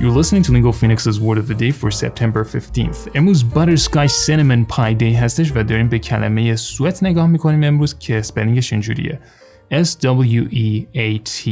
You're listening to Lingo Phoenix's Word of the Day for September 15th. امروز Butterscotch Cinnamon Pie Day هستش و داریم به کلمه سوت نگاه می‌کنیم امروز که اسپلینگش اینجوریه. S-W-E-A-T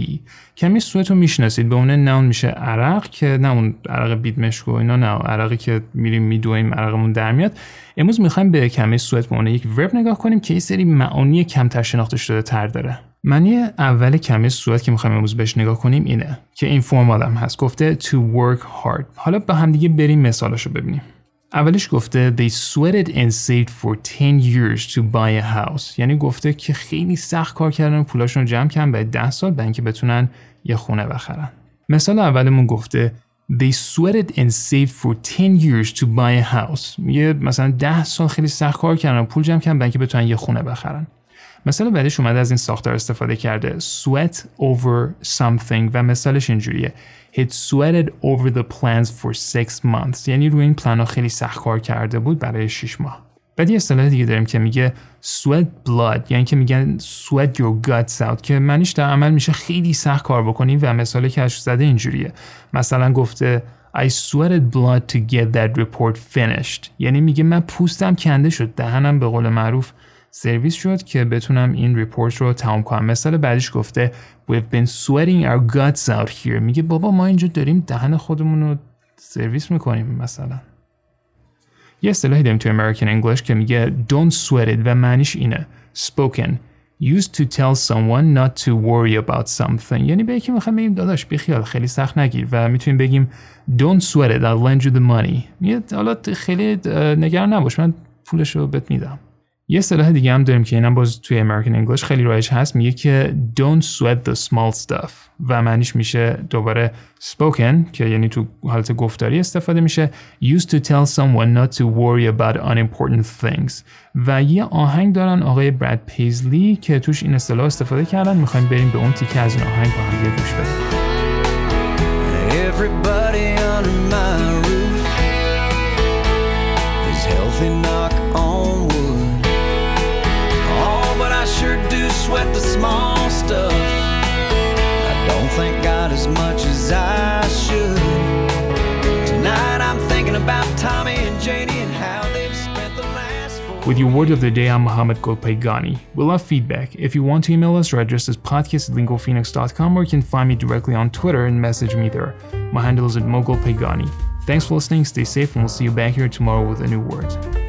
کمی سوئت رو می‌شناسید به اون نون میشه عرق که نه اون عرق بیدمشک و اینا نه عرقی که میریم میدویم عرقمون در میاد امروز می‌خوایم به کمی سوئت به عنوان یک ورب نگاه کنیم که یه سری معانی کمتر شناخته شده تر داره معنی اول کمی سوئت که می‌خوایم امروز بهش نگاه کنیم اینه که این فرمال هم هست. گفته to work hard. حالا به همدیگه بریم مثالاشو ببینیم. اولش گفته they sweated and saved for 10 years to buy a house. یعنی گفته که خیلی سخت کار کردن و پولاشون رو جمع کردن بعد 10 سال به اینکه بتونن یه خونه بخرن. مثال اولمون گفته They sweated and saved for 10 years to buy a house. میگه مثلا 10 سال خیلی سخت کار کردن پول جمع کردن به اینکه بتونن یه خونه بخرن. مثال بعدش اومده از این ساختار استفاده کرده. Sweat over something. و مثالش اینجوریه. He'd sweated over the plans for six months. یعنی روی این پلان خیلی سخت کار کرده بود برای 6 ماه. بعد یه اصطلاح دیگه داریم که میگه sweat blood. یعنی که میگن sweat your guts out. که معنیش در عمل میشه خیلی سخت کار بکنی و مثال کشف زده اینجوریه. مثلا گفته I sweated blood to get that report finished. یعنی میگه من پوستم کنده شد. دهنم به قول معروف سرویس شد که بتونم این ریپورت رو تمام کنم. مثال بعدش گفته We've been sweating our guts out here. میگه بابا ما اینجا داریم دهن خودمون رو سرویس می‌کنیم مثلا. یه اصطلاحی داریم تو American English که میگه don't sweat it. و معنیش اینه spoken. Used to tell someone not to worry about something. یعنی به یکی می‌خوام بگیم داداش بیخیال خیلی سخت نگیر. و می‌تونیم بگیم don't sweat it. I'll lend you the money. میگه حالا خیلی نگران نباش. من پولش رو بهت میدم. یه اصطلاح دیگه هم داریم که اینم باز توی American English خیلی رایج هست. میگه که don't sweat the small stuff و معنیش میشه دوباره spoken که یعنی تو حالت گفتاری استفاده میشه. Used to tell someone not to worry about unimportant things و یه آهنگ دارن آقای براد پیزلی که توش این اصطلاح استفاده کردن. می‌خوایم بریم به اون تیکه از این آهنگ با هم گوش بدیم. Everybody under my roof is healthy knock small stuff. I don't thank God as much as I should. Tonight I'm thinking about Tommy and Janie and how they've spent the last With your word of the day, I'm Mohammed Golpaygani. We love feedback. If you want to email us, our address is podcast at or you can find me directly on Twitter and message me there. My handle is at mogulpaygani. Thanks for listening, stay safe, and we'll see you back here tomorrow with a new word.